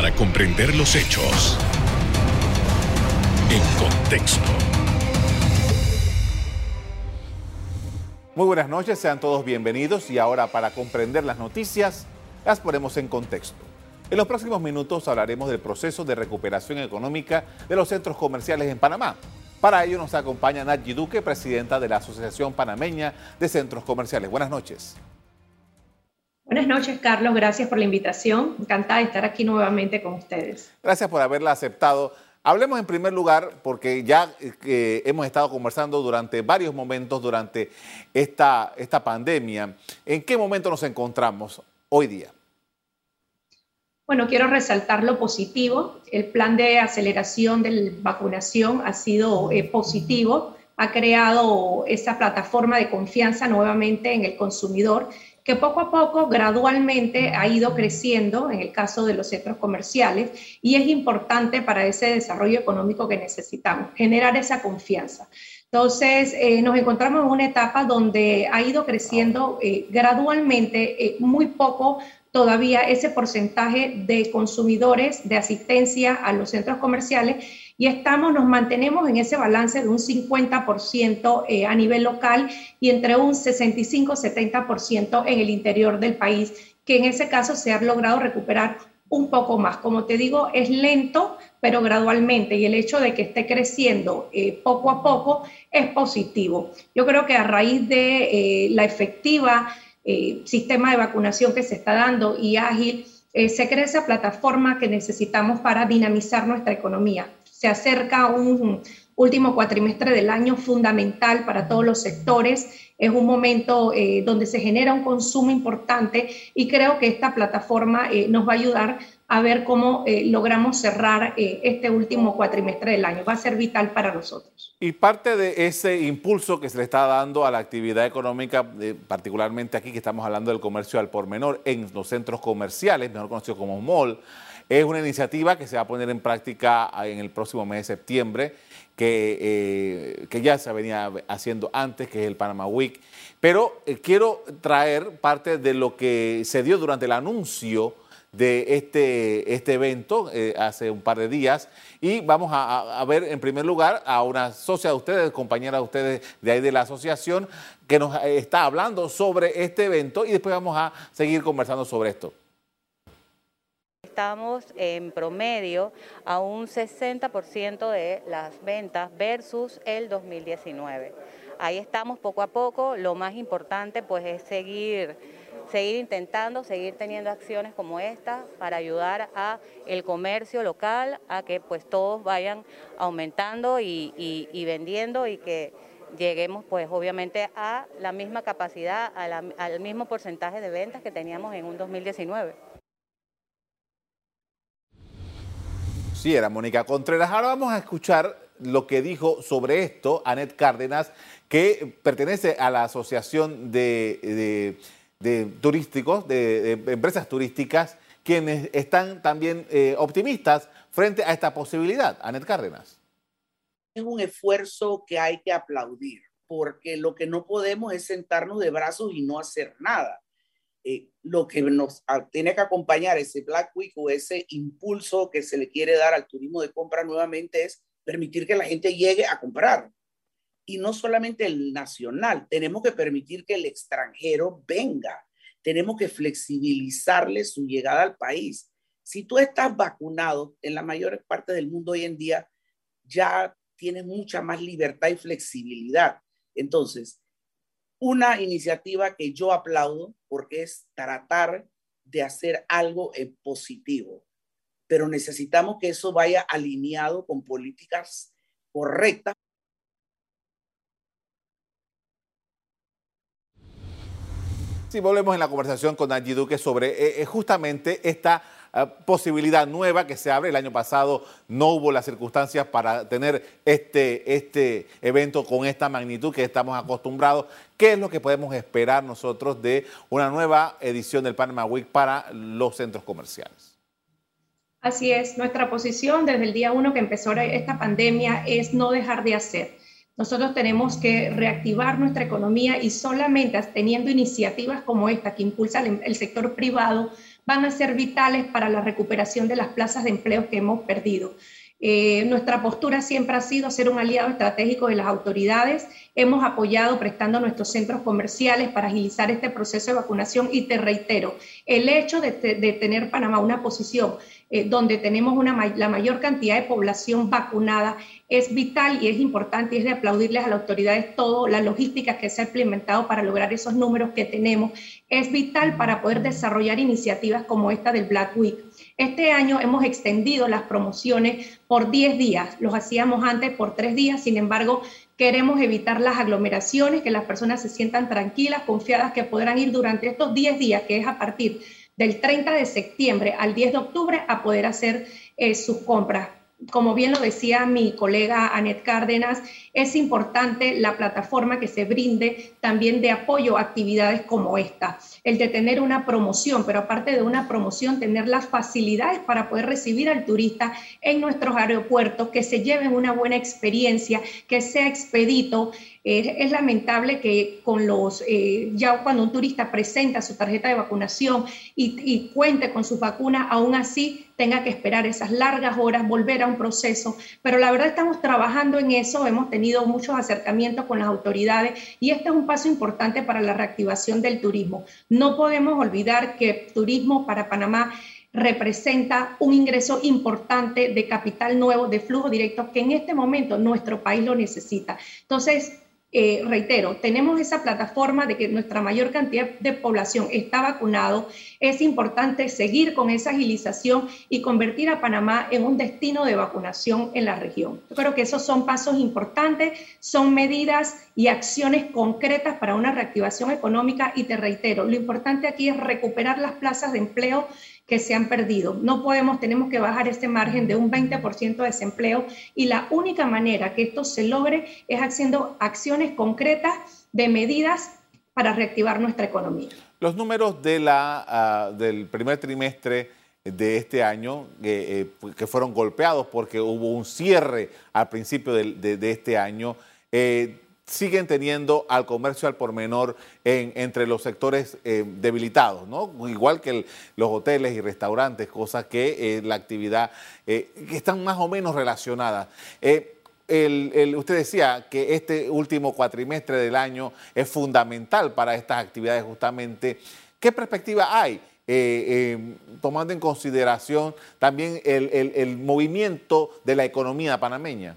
para comprender los hechos en contexto. Muy buenas noches, sean todos bienvenidos y ahora para comprender las noticias las ponemos en contexto. En los próximos minutos hablaremos del proceso de recuperación económica de los centros comerciales en Panamá. Para ello nos acompaña Nadji Duque, presidenta de la Asociación Panameña de Centros Comerciales. Buenas noches. Buenas noches, Carlos. Gracias por la invitación. Encantada de estar aquí nuevamente con ustedes. Gracias por haberla aceptado. Hablemos en primer lugar, porque ya eh, hemos estado conversando durante varios momentos durante esta, esta pandemia. ¿En qué momento nos encontramos hoy día? Bueno, quiero resaltar lo positivo. El plan de aceleración de la vacunación ha sido eh, positivo, ha creado esa plataforma de confianza nuevamente en el consumidor poco a poco, gradualmente, ha ido creciendo en el caso de los centros comerciales y es importante para ese desarrollo económico que necesitamos, generar esa confianza. Entonces, eh, nos encontramos en una etapa donde ha ido creciendo eh, gradualmente, eh, muy poco todavía ese porcentaje de consumidores de asistencia a los centros comerciales y estamos, nos mantenemos en ese balance de un 50% eh, a nivel local y entre un 65-70% en el interior del país, que en ese caso se ha logrado recuperar un poco más. Como te digo, es lento, pero gradualmente, y el hecho de que esté creciendo eh, poco a poco es positivo. Yo creo que a raíz de eh, la efectiva sistema de vacunación que se está dando y ágil, se crea esa plataforma que necesitamos para dinamizar nuestra economía se acerca un último cuatrimestre del año fundamental para todos los sectores. Es un momento eh, donde se genera un consumo importante y creo que esta plataforma eh, nos va a ayudar a ver cómo eh, logramos cerrar este último cuatrimestre del año. Va a ser vital para nosotros. Y parte de ese impulso que se le está dando a la actividad económica, particularmente aquí que estamos hablando del comercio al por menor en los centros comerciales, mejor conocido como mall, es una iniciativa que se va a poner en práctica en el próximo mes de septiembre, que, eh, que ya se venía haciendo antes, que es el Panama Week. Pero eh, quiero traer parte de lo que se dio durante el anuncio de este, este evento eh, hace un par de días. Y vamos a, a, ver en primer lugar a una socia de ustedes, compañera de ustedes de ahí de la asociación que nos está hablando sobre este evento. Y después vamos a seguir conversando sobre esto estamos en promedio a un 60% de las ventas versus el 2019. Ahí estamos poco a poco, lo más importante pues es seguir seguir intentando, seguir teniendo acciones como esta para ayudar a el comercio local a que pues todos vayan aumentando y, vendiendo y que lleguemos pues obviamente a la misma capacidad, al mismo porcentaje de ventas que teníamos en un 2019. Sí, era Mónica Contreras. Ahora vamos a escuchar lo que dijo sobre esto Anet Cárdenas, que pertenece a la Asociación de, Turísticos, de, Empresas Turísticas, quienes están también eh, optimistas frente a esta posibilidad. Anet Cárdenas. Es un esfuerzo que hay que aplaudir, porque lo que no podemos es sentarnos de brazos y no hacer nada. Eh, lo que nos tiene que acompañar ese Black Week o ese impulso que se le quiere dar al turismo de compra nuevamente es permitir que la gente llegue a comprar. Y no solamente el nacional, tenemos que permitir que el extranjero venga. Tenemos que flexibilizarle su llegada al país. Si tú estás vacunado en la mayor parte del mundo hoy en día, ya tienes mucha más libertad y flexibilidad. Entonces, una iniciativa que yo aplaudo porque es tratar de hacer algo en positivo, pero necesitamos que eso vaya alineado con políticas correctas. Sí, volvemos en la conversación con Angie Duque sobre eh, eh, justamente esta posibilidad nueva que se abre. El año pasado no hubo las circunstancias para tener este, este evento con esta magnitud que estamos acostumbrados. ¿Qué es lo que podemos esperar nosotros de una nueva edición del Panama Week para los centros comerciales? Así es, nuestra posición desde el día uno que empezó esta pandemia es no dejar de hacer. Nosotros tenemos que reactivar nuestra economía y solamente teniendo iniciativas como esta que impulsa el sector privado van a ser vitales para la recuperación de las plazas de empleo que hemos perdido. Eh, nuestra postura siempre ha sido ser un aliado estratégico de las autoridades. Hemos apoyado prestando nuestros centros comerciales para agilizar este proceso de vacunación y te reitero, el hecho de, de tener Panamá una posición eh, donde tenemos la mayor cantidad de población vacunada, es vital y es importante y es de aplaudirles a las autoridades todo la logística que se ha implementado para lograr esos números que tenemos. Es vital para poder desarrollar iniciativas como esta del Black Week. Este año hemos extendido las promociones por 10 días, los hacíamos antes por 3 días, sin embargo, queremos evitar las aglomeraciones, que las personas se sientan tranquilas, confiadas que podrán ir durante estos 10 días, que es a partir del 30 de septiembre al 10 de octubre a poder hacer eh, sus compras como bien lo decía mi colega Anet Cárdenas, es importante la plataforma que se brinde también de apoyo a actividades como esta. El de tener una promoción, pero aparte de una promoción, tener las facilidades para poder recibir al turista en nuestros aeropuertos, que se lleven una buena experiencia, que sea expedito. Es lamentable que con los, eh, ya cuando un turista presenta su tarjeta de vacunación y, y cuente con sus vacunas, aún así tenga que esperar esas largas horas, volver a un proceso, pero la verdad estamos trabajando en eso, hemos tenido muchos acercamientos con las autoridades y este es un paso importante para la reactivación del turismo. No podemos olvidar que turismo para Panamá representa un ingreso importante de capital nuevo, de flujo directo, que en este momento nuestro país lo necesita. Entonces, eh, reitero, tenemos esa plataforma de que nuestra mayor cantidad de población está vacunado. Es importante seguir con esa agilización y convertir a Panamá en un destino de vacunación en la región. Yo creo que esos son pasos importantes, son medidas y acciones concretas para una reactivación económica y te reitero, lo importante aquí es recuperar las plazas de empleo que se han perdido. No podemos, tenemos que bajar ese margen de un 20% de desempleo y la única manera que esto se logre es haciendo acciones concretas de medidas para reactivar nuestra economía. Los números de ah, del primer trimestre de este año eh, que fueron golpeados porque hubo un cierre al principio de, de este año. Eh, siguen teniendo al comercio al por menor entre los sectores eh, debilitados, ¿no? Igual que los hoteles y restaurantes, cosas que eh, la actividad eh, que están más o menos relacionadas. usted decía que este último cuatrimestre del año es fundamental para estas actividades justamente. ¿Qué perspectiva hay? tomando en consideración también el movimiento de la economía panameña.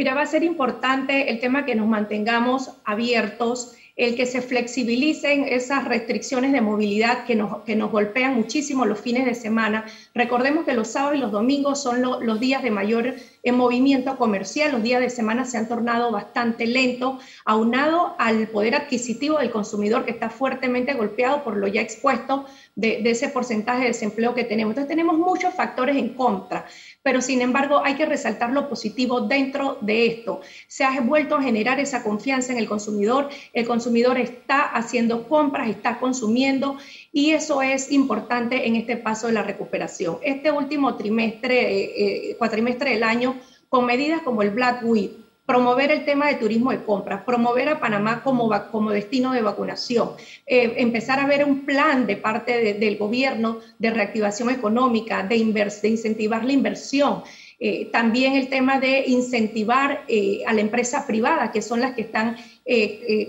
Mira, va a ser importante el tema que nos mantengamos abiertos, el que se flexibilicen esas restricciones de movilidad que nos, que nos golpean muchísimo los fines de semana. Recordemos que los sábados y los domingos son los días de mayor en movimiento comercial, los días de semana se han tornado bastante lentos, aunado al poder adquisitivo del consumidor que está fuertemente golpeado por lo ya expuesto de, ese porcentaje de desempleo que tenemos. Entonces tenemos muchos factores en contra, pero sin embargo hay que resaltar lo positivo dentro de esto. Se ha vuelto a generar esa confianza en el consumidor, el consumidor está haciendo compras, está consumiendo y eso es importante en este paso de la recuperación. Este último trimestre, eh, eh, cuatrimestre del año, con medidas como el Black Week, promover el tema de turismo de compras, promover a Panamá como, como destino de vacunación, eh, empezar a ver un plan de parte del gobierno de reactivación económica, de, incentivar la inversión. Eh, también el tema de incentivar eh, a la empresa privada, que son las que están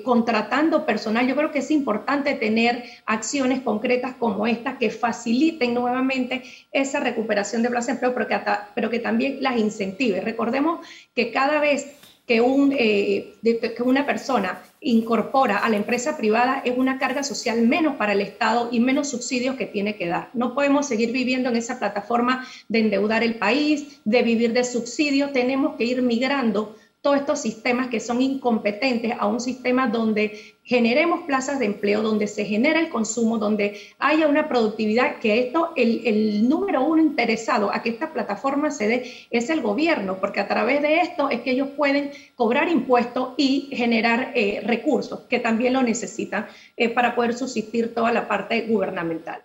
contratando personal. Yo creo que es importante tener acciones concretas como estas que faciliten nuevamente esa recuperación de plaza de empleo, pero que, pero que también las incentive. Recordemos que cada vez que, un, eh, que una persona incorpora a la empresa privada es una carga social menos para el Estado y menos subsidios que tiene que dar. No podemos seguir viviendo en esa plataforma de endeudar el país, de vivir de subsidios, tenemos que ir migrando todos estos sistemas que son incompetentes a un sistema donde generemos plazas de empleo, donde se genera el consumo, donde haya una productividad, que esto, el, número uno interesado a que esta plataforma se dé es el gobierno, porque a través de esto es que ellos pueden cobrar impuestos y generar eh, recursos, que también lo necesitan eh, para poder subsistir toda la parte gubernamental.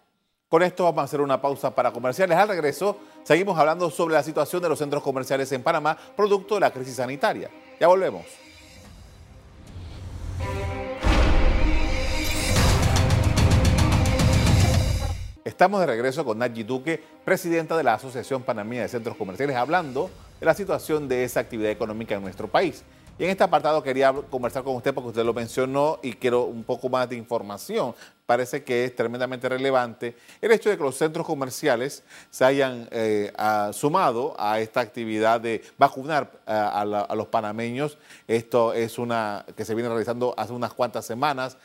Con esto vamos a hacer una pausa para comerciales. Al regreso, seguimos hablando sobre la situación de los centros comerciales en Panamá, producto de la crisis sanitaria. Ya volvemos. Estamos de regreso con Nadji Duque, presidenta de la Asociación Panameña de Centros Comerciales, hablando de la situación de esa actividad económica en nuestro país. Y en este apartado quería conversar con usted porque usted lo mencionó y quiero un poco más de información. Parece que es tremendamente relevante el hecho de que los centros comerciales se hayan eh, sumado a esta actividad de vacunar eh, a, los panameños. Esto es una que se viene realizando hace unas cuantas semanas.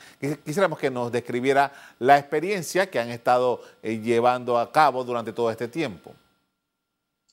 Quisiéramos que nos describiera la experiencia que han estado eh, llevando a cabo durante todo este tiempo.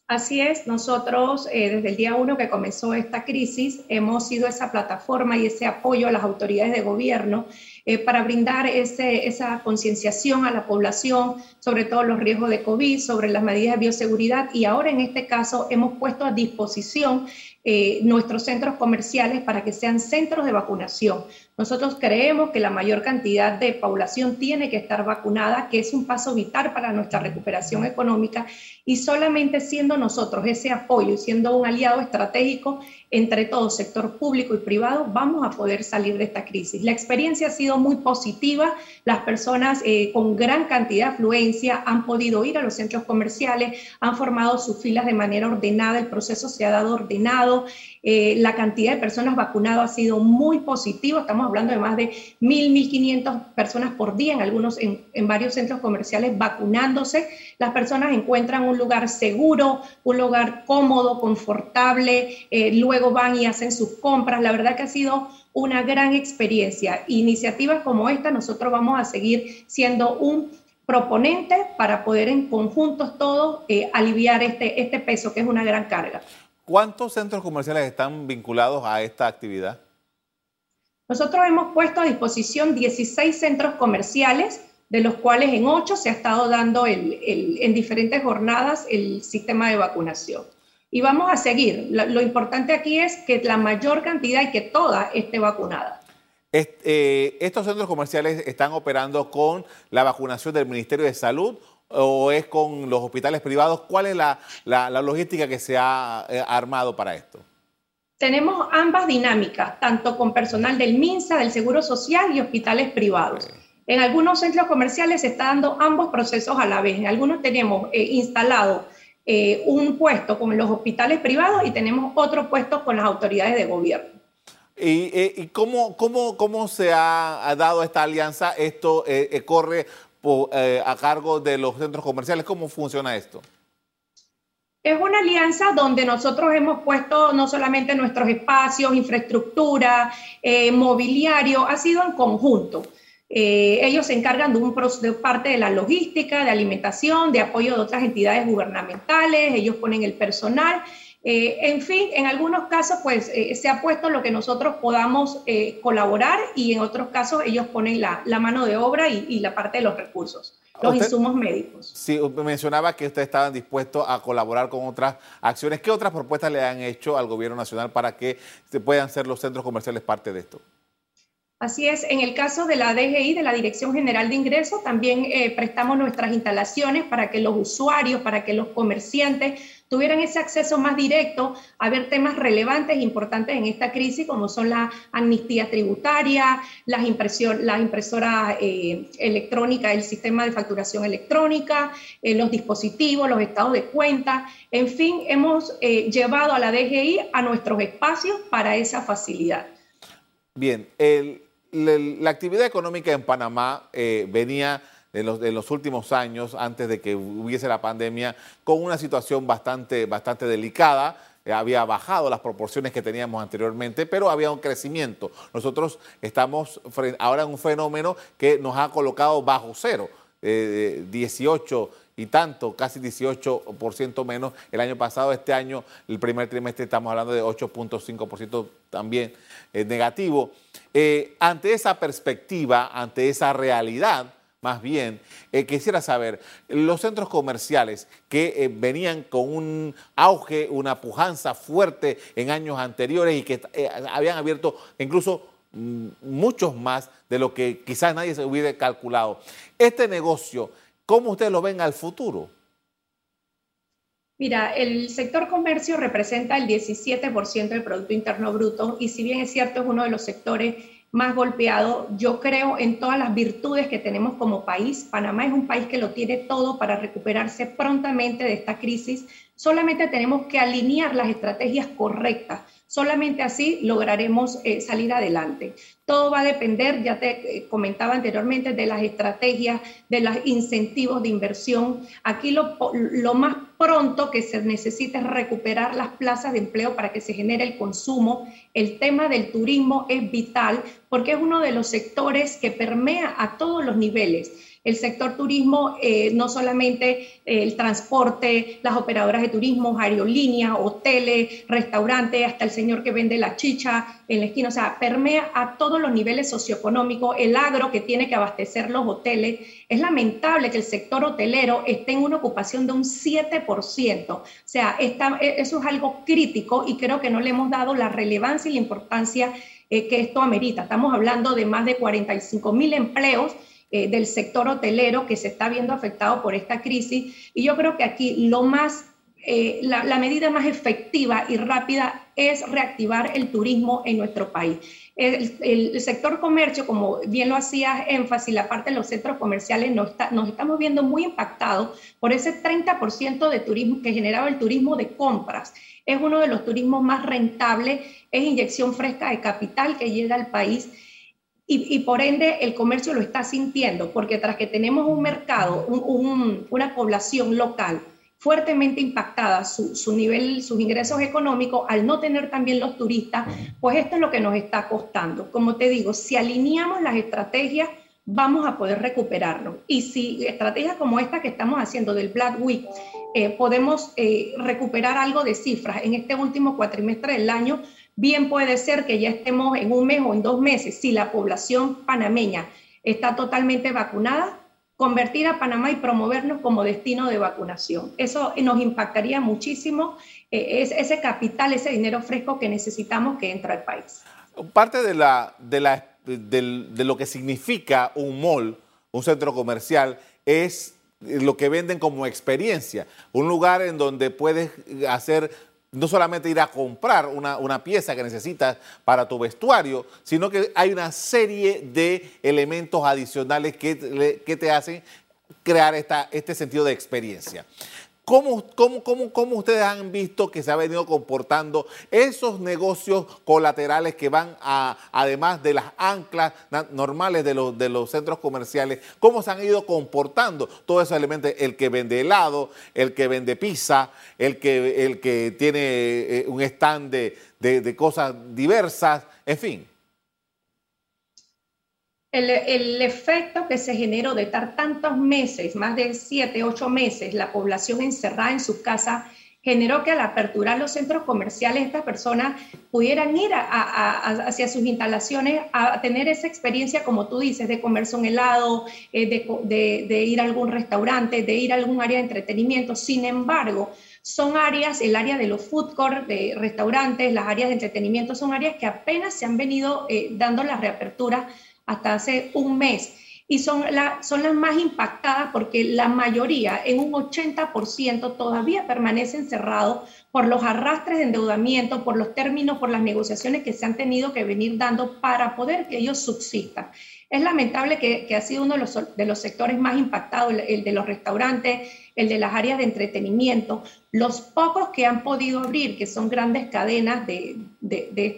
Así es, nosotros eh, desde el día uno que comenzó esta crisis hemos sido esa plataforma y ese apoyo a las autoridades de gobierno eh, para brindar ese, esa concienciación a la población sobre todos los riesgos de COVID, sobre las medidas de bioseguridad. Y ahora en este caso hemos puesto a disposición eh, nuestros centros comerciales para que sean centros de vacunación. Nosotros creemos que la mayor cantidad de población tiene que estar vacunada, que es un paso vital para nuestra recuperación económica y solamente siendo nosotros ese apoyo y siendo un aliado estratégico entre todo sector público y privado, vamos a poder salir de esta crisis. La experiencia ha sido muy positiva, las personas eh, con gran cantidad de afluencia han podido ir a los centros comerciales, han formado sus filas de manera ordenada, el proceso se ha dado ordenado, eh, la cantidad de personas vacunadas ha sido muy positiva, estamos hablando de más de 1.000, 1.500 personas por día en algunos, en, en varios centros comerciales vacunándose. Las personas encuentran un lugar seguro, un lugar cómodo, confortable, eh, luego van y hacen sus compras. La verdad que ha sido una gran experiencia. Iniciativas como esta, nosotros vamos a seguir siendo un proponente para poder en conjuntos todos eh, aliviar este, este peso, que es una gran carga. ¿Cuántos centros comerciales están vinculados a esta actividad? Nosotros hemos puesto a disposición 16 centros comerciales, de los cuales en 8 se ha estado dando en diferentes jornadas el sistema de vacunación. Y vamos a seguir. Lo, importante aquí es que la mayor cantidad y que toda esté vacunada. Eh, ¿Estos centros comerciales están operando con la vacunación del Ministerio de Salud o es con los hospitales privados? ¿Cuál es la, logística que se ha eh, armado para esto? Tenemos ambas dinámicas, tanto con personal del MINSA, del Seguro Social y hospitales privados. En algunos centros comerciales se está dando ambos procesos a la vez. En algunos tenemos eh, instalado eh, un puesto con los hospitales privados y tenemos otro puesto con las autoridades de gobierno. ¿Y, cómo, cómo, cómo, se ha, dado esta alianza? ¿Esto corre a cargo de los centros comerciales. ¿Cómo funciona esto? Es una alianza donde nosotros hemos puesto no solamente nuestros espacios, infraestructura, eh, mobiliario, ha sido en conjunto. Eh, ellos se encargan de, un, de parte de la logística, de alimentación, de apoyo de otras entidades gubernamentales, ellos ponen el personal eh, en fin, en algunos casos, pues eh, se ha puesto lo que nosotros podamos eh, colaborar y en otros casos ellos ponen la, mano de obra y, la parte de los recursos, los insumos médicos. Sí, mencionaba que ustedes estaban dispuestos a colaborar con otras acciones. ¿Qué otras propuestas le han hecho al gobierno nacional para que se puedan ser los centros comerciales parte de esto? Así es, en el caso de la DGI, de la Dirección General de Ingresos, también prestamos nuestras instalaciones para que los usuarios, para que los comerciantes tuvieran ese acceso más directo a ver temas relevantes e importantes en esta crisis, como son la amnistía tributaria, las, las impresoras eh, electrónicas, el sistema de facturación electrónica, eh, los dispositivos, los estados de cuenta. En fin, hemos eh, llevado a la DGI a nuestros espacios para esa facilidad. Bien, la actividad económica en Panamá venía en los, últimos años, antes de que hubiese la pandemia, con una situación bastante, bastante delicada. Eh, había bajado las proporciones que teníamos anteriormente, pero había un crecimiento. Nosotros estamos ahora en un fenómeno que nos ha colocado bajo cero, 18 y tanto, casi 18% menos el año pasado. Este año, el primer trimestre, estamos hablando de 8.5% también eh, negativo. Eh, ante esa perspectiva, ante esa realidad, más bien, eh, quisiera saber, los centros comerciales que eh, venían con un auge, una pujanza fuerte en años anteriores y que eh, habían abierto incluso mm, muchos más de lo que quizás nadie se hubiera calculado. Este negocio, ¿cómo ustedes lo ven al futuro? Mira, el sector comercio representa el 17% del Producto Interno Bruto y si bien es cierto es uno de los sectores más golpeado. Yo creo en todas las virtudes que tenemos como país. Panamá es un país que lo tiene todo para recuperarse prontamente de esta crisis. Solamente tenemos que alinear las estrategias correctas Solamente así lograremos eh, salir adelante. Todo va a depender, ya te eh, comentaba anteriormente, de las estrategias, de los incentivos de inversión. Aquí lo, lo más pronto que se necesita es recuperar las plazas de empleo para que se genere el consumo. El tema del turismo es vital porque es uno de los sectores que permea a todos los niveles el sector turismo, eh, no solamente eh, el transporte, las operadoras de turismo, aerolíneas, hoteles, restaurantes, hasta el señor que vende la chicha en la esquina, o sea, permea a todos los niveles socioeconómicos, el agro que tiene que abastecer los hoteles. Es lamentable que el sector hotelero esté en una ocupación de un 7%, o sea, e, eso es algo crítico y creo que no le hemos dado la relevancia y la importancia eh, que esto amerita. Estamos hablando de más de 45 mil empleos eh, del sector hotelero que se está viendo afectado por esta crisis. Y yo creo que aquí lo más, eh, la, medida más efectiva y rápida es reactivar el turismo en nuestro país. El, sector comercio, como bien lo hacía énfasis, la parte de los centros comerciales, nos, nos estamos viendo muy impactados por ese 30% de turismo que generaba el turismo de compras. Es uno de los turismos más rentables, es inyección fresca de capital que llega al país y, por ende el comercio lo está sintiendo, porque tras que tenemos un mercado, una población local fuertemente impactada, su, nivel, sus ingresos económicos, al no tener también los turistas, pues esto es lo que nos está costando. Como te digo, si alineamos las estrategias, vamos a poder recuperarnos. Y si estrategias como esta que estamos haciendo del Black Week, eh, podemos eh, recuperar algo de cifras en este último cuatrimestre del año, Bien puede ser que ya estemos en un mes o en dos meses, si la población panameña está totalmente vacunada, convertir a Panamá y promovernos como destino de vacunación. Eso nos impactaría muchísimo eh, es, ese capital, ese dinero fresco que necesitamos que entre al país. Parte de, la, de, la, de lo que significa un mall, un centro comercial, es lo que venden como experiencia, un lugar en donde puedes hacer no solamente ir a comprar una, pieza que necesitas para tu vestuario, sino que hay una serie de elementos adicionales que, que te hacen crear esta, este sentido de experiencia. ¿Cómo, cómo, cómo, cómo ustedes han visto que se ha venido comportando esos negocios colaterales que van a, además de las anclas normales de los, de los centros comerciales? ¿Cómo se han ido comportando todos esos elementos? El que vende helado, el que vende pizza, el que, el que tiene eh, un stand de cosas diversas, en fin el, efecto que se generó de estar tantos meses, más de siete, ocho meses, la población encerrada en su casa, generó que al aperturar los centros comerciales estas personas pudieran ir hacia sus instalaciones a tener esa experiencia, como tú dices, de comerse un helado, eh, de, ir a algún restaurante, de ir a algún área de entretenimiento. Sin embargo, son áreas, el área de los food court, de restaurantes, las áreas de entretenimiento, son áreas que apenas se han venido eh, dando la reapertura hasta hace un mes y son, son las más impactadas porque la mayoría, en un 80%, todavía permanecen cerrados por los arrastres de endeudamiento, por los términos, por las negociaciones que se han tenido que venir dando para poder que ellos subsistan. Es lamentable que, ha sido uno de los, de los, sectores más impactados, el, de los restaurantes, el de las áreas de entretenimiento. Los pocos que han podido abrir, que son grandes cadenas de, de, de,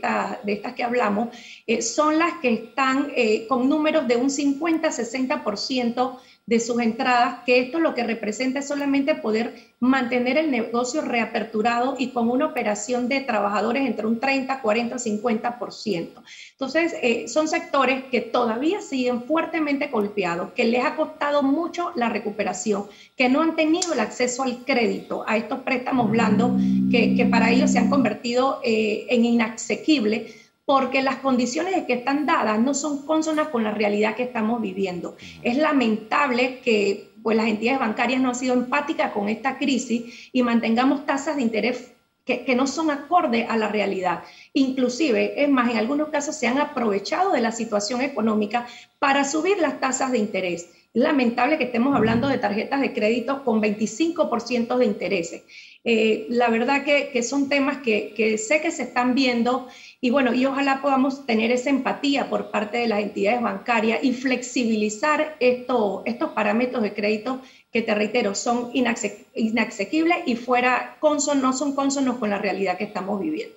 estas que hablamos, eh, son las que están eh, con números de un 50-60% de sus entradas, que esto lo que representa es solamente poder mantener el negocio reaperturado y con una operación de trabajadores entre un 30, 40, 50%. Entonces, eh, son sectores que todavía siguen fuertemente golpeados, que les ha costado mucho la recuperación, que no han tenido el acceso al crédito, a estos préstamos blandos que, que para ellos se han convertido eh, en inasequibles porque las condiciones que están dadas no son consonas con la realidad que estamos viviendo. Es lamentable que pues, las entidades bancarias no han sido empáticas con esta crisis y mantengamos tasas de interés que, que, no son acorde a la realidad. Inclusive, es más, en algunos casos se han aprovechado de la situación económica para subir las tasas de interés. Lamentable que estemos hablando de tarjetas de crédito con 25% de intereses. Eh, la verdad que, son temas que, sé que se están viendo y bueno, y ojalá podamos tener esa empatía por parte de las entidades bancarias y flexibilizar esto, estos parámetros de crédito que te reitero, son inasequibles y fuera conson, no son consonos con la realidad que estamos viviendo.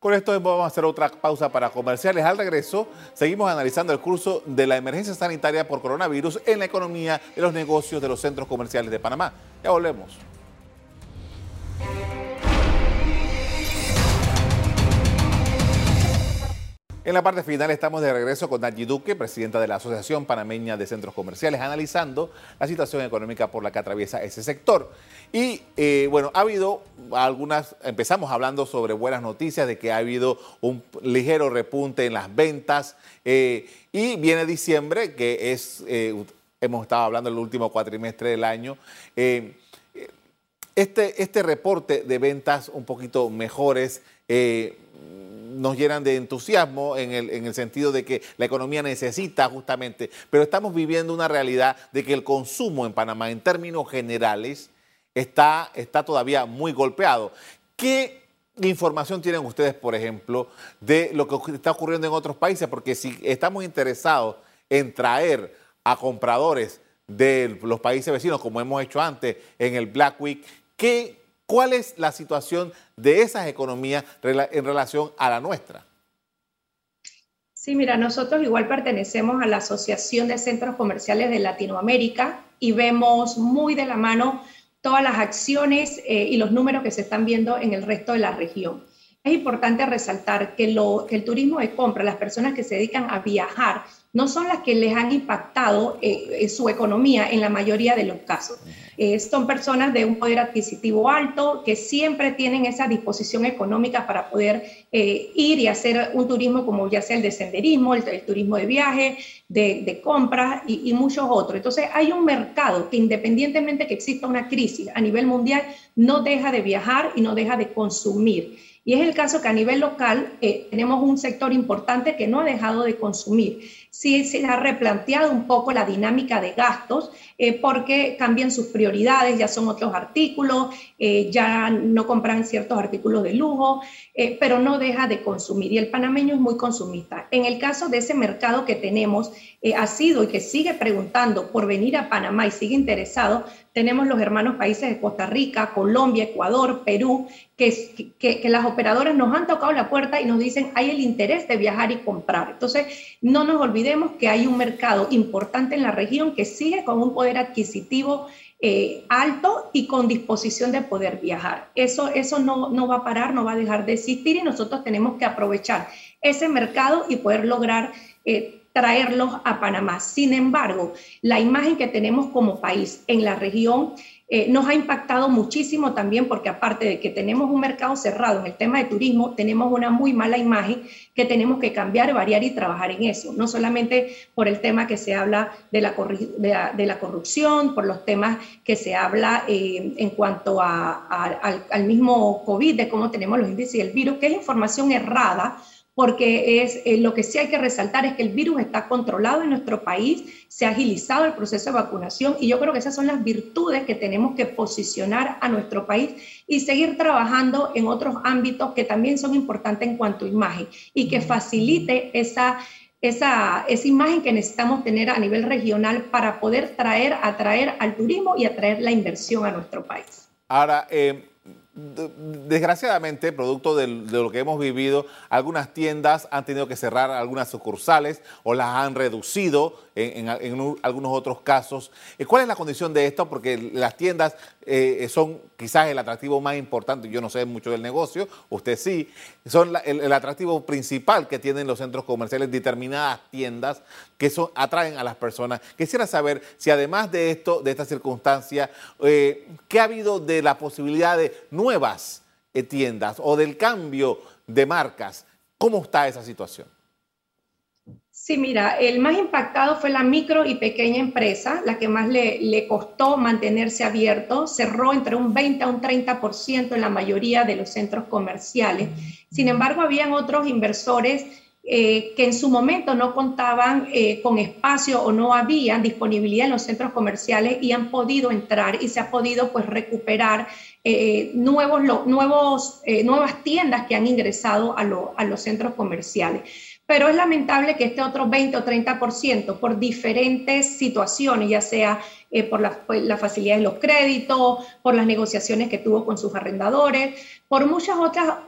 Con esto vamos a hacer otra pausa para comerciales. Al regreso, seguimos analizando el curso de la emergencia sanitaria por coronavirus en la economía de los negocios de los centros comerciales de Panamá. Ya volvemos. En la parte final estamos de regreso con Nancy Duque, presidenta de la Asociación Panameña de Centros Comerciales, analizando la situación económica por la que atraviesa ese sector. Y eh, bueno, ha habido algunas, empezamos hablando sobre buenas noticias, de que ha habido un ligero repunte en las ventas eh, y viene diciembre, que es, eh, hemos estado hablando del último cuatrimestre del año. Este, este reporte de ventas un poquito mejores nos llenan de entusiasmo en el, en el, sentido de que la economía necesita justamente, pero estamos viviendo una realidad de que el consumo en Panamá en términos generales está, está todavía muy golpeado. ¿Qué información tienen ustedes, por ejemplo, de lo que está ocurriendo en otros países? Porque si estamos interesados en traer a compradores de los países vecinos, como hemos hecho antes en el Black Week, ¿qué ¿Cuál es la situación de esas economías en relación a la nuestra? Sí, mira, nosotros igual pertenecemos a la Asociación de Centros Comerciales de Latinoamérica y vemos muy de la mano todas las acciones eh, y los números que se están viendo en el resto de la región. Es importante resaltar que el turismo de compra, las personas que se dedican a viajar, no son las que les han impactado eh, su economía en la mayoría de los casos. Eh, son personas de un poder adquisitivo alto que siempre tienen esa disposición económica para poder eh, ir y hacer un turismo como ya sea el de senderismo, el, turismo de viaje, de, compras y, y, muchos otros. Entonces hay un mercado que independientemente que exista una crisis a nivel mundial, no deja de viajar y no deja de consumir. Y es el caso que a nivel local tenemos un sector importante que no ha dejado de consumir. Sí se ha replanteado un poco la dinámica de gastos eh, porque cambian sus prioridades, ya son otros artículos, eh, ya no compran ciertos artículos de lujo, pero no deja de consumir. Y el panameño es muy consumista. En el caso de ese mercado que tenemos, ha sido y que sigue preguntando por venir a Panamá y sigue interesado, tenemos los hermanos países de Costa Rica, Colombia, Ecuador, Perú, que, que, las operadoras nos han tocado la puerta y nos dicen hay el interés de viajar y comprar. Entonces, no nos olvidemos que hay un mercado importante en la región que sigue con un poder adquisitivo eh, alto y con disposición de poder viajar. Eso, eso no, no va a parar, no va a dejar de existir y nosotros tenemos que aprovechar ese mercado y poder lograr... Eh, traerlos a Panamá. Sin embargo, la imagen que tenemos como país en la región eh, nos ha impactado muchísimo también porque aparte de que tenemos un mercado cerrado en el tema de turismo, tenemos una muy mala imagen que tenemos que cambiar, variar y trabajar en eso. No solamente por el tema que se habla de la, de la, corrupción, por los temas que se habla eh, en cuanto a, al, al mismo COVID, de cómo tenemos los índices del virus, que es información errada porque es eh, lo que sí hay que resaltar es que el virus está controlado en nuestro país, se ha agilizado el proceso de vacunación y yo creo que esas son las virtudes que tenemos que posicionar a nuestro país y seguir trabajando en otros ámbitos que también son importantes en cuanto a imagen y que facilite esa, esa, esa imagen que necesitamos tener a nivel regional para poder traer, atraer al turismo y atraer la inversión a nuestro país. Ahora, eh desgraciadamente, producto de, lo que hemos vivido, algunas tiendas han tenido que cerrar algunas sucursales o las han reducido en, algunos otros casos. Eh, ¿Cuál es la condición de esto? Porque las tiendas eh, son quizás el atractivo más importante, yo no sé mucho del negocio, usted sí, son el, atractivo principal que tienen los centros comerciales, determinadas tiendas que son, atraen a las personas. Quisiera saber si además de esto, de esta circunstancia, eh, ¿qué ha habido de la posibilidad de nuevas tiendas o del cambio de marcas? ¿Cómo está esa situación? Sí, mira, el más impactado fue la micro y pequeña empresa, la que más le, costó mantenerse abierto, cerró entre un 20 a un 30% en la mayoría de los centros comerciales. Sin embargo, habían otros inversores eh, que en su momento no contaban eh, con espacio o no había disponibilidad en los centros comerciales y han podido entrar y se ha podido pues recuperar eh, nuevos, nuevos, nuevas tiendas que han ingresado a, a los centros comerciales pero es lamentable que este otro 20 o 30% por diferentes situaciones, ya sea por la, la, facilidad de los créditos, por las negociaciones que tuvo con sus arrendadores, por muchas otras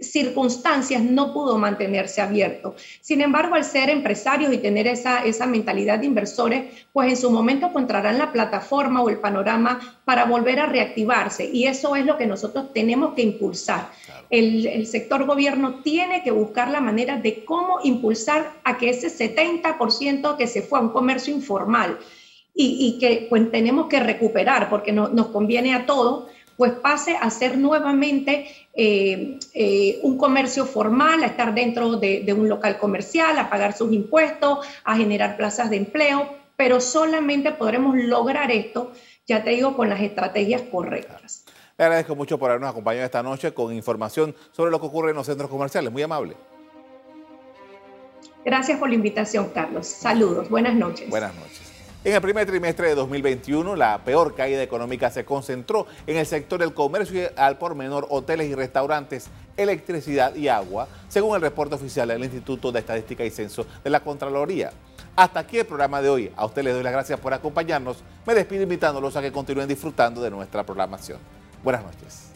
circunstancias no pudo mantenerse abierto. Sin embargo, al ser empresarios y tener esa, esa mentalidad de inversores, pues en su momento encontrarán la plataforma o el panorama para volver a reactivarse. Y eso es lo que nosotros tenemos que impulsar. El, sector gobierno tiene que buscar la manera de cómo impulsar a que ese 70% que se fue a un comercio informal y, que pues, tenemos que recuperar, porque no, nos conviene a todos, pues pase a ser nuevamente eh, eh, un comercio formal, a estar dentro de, un local comercial, a pagar sus impuestos, a generar plazas de empleo, pero solamente podremos lograr esto, ya te digo, con las estrategias correctas. Le agradezco mucho por habernos acompañado esta noche con información sobre lo que ocurre en los centros comerciales. Muy amable. Gracias por la invitación, Carlos. Saludos. Buenas noches. Buenas noches. En el primer trimestre de 2021, la peor caída económica se concentró en el sector del comercio al por menor, hoteles y restaurantes, electricidad y agua, según el reporte oficial del Instituto de Estadística y Censo de la Contraloría. Hasta aquí el programa de hoy. A ustedes les doy las gracias por acompañarnos. Me despido invitándolos a que continúen disfrutando de nuestra programación. Buenas noches.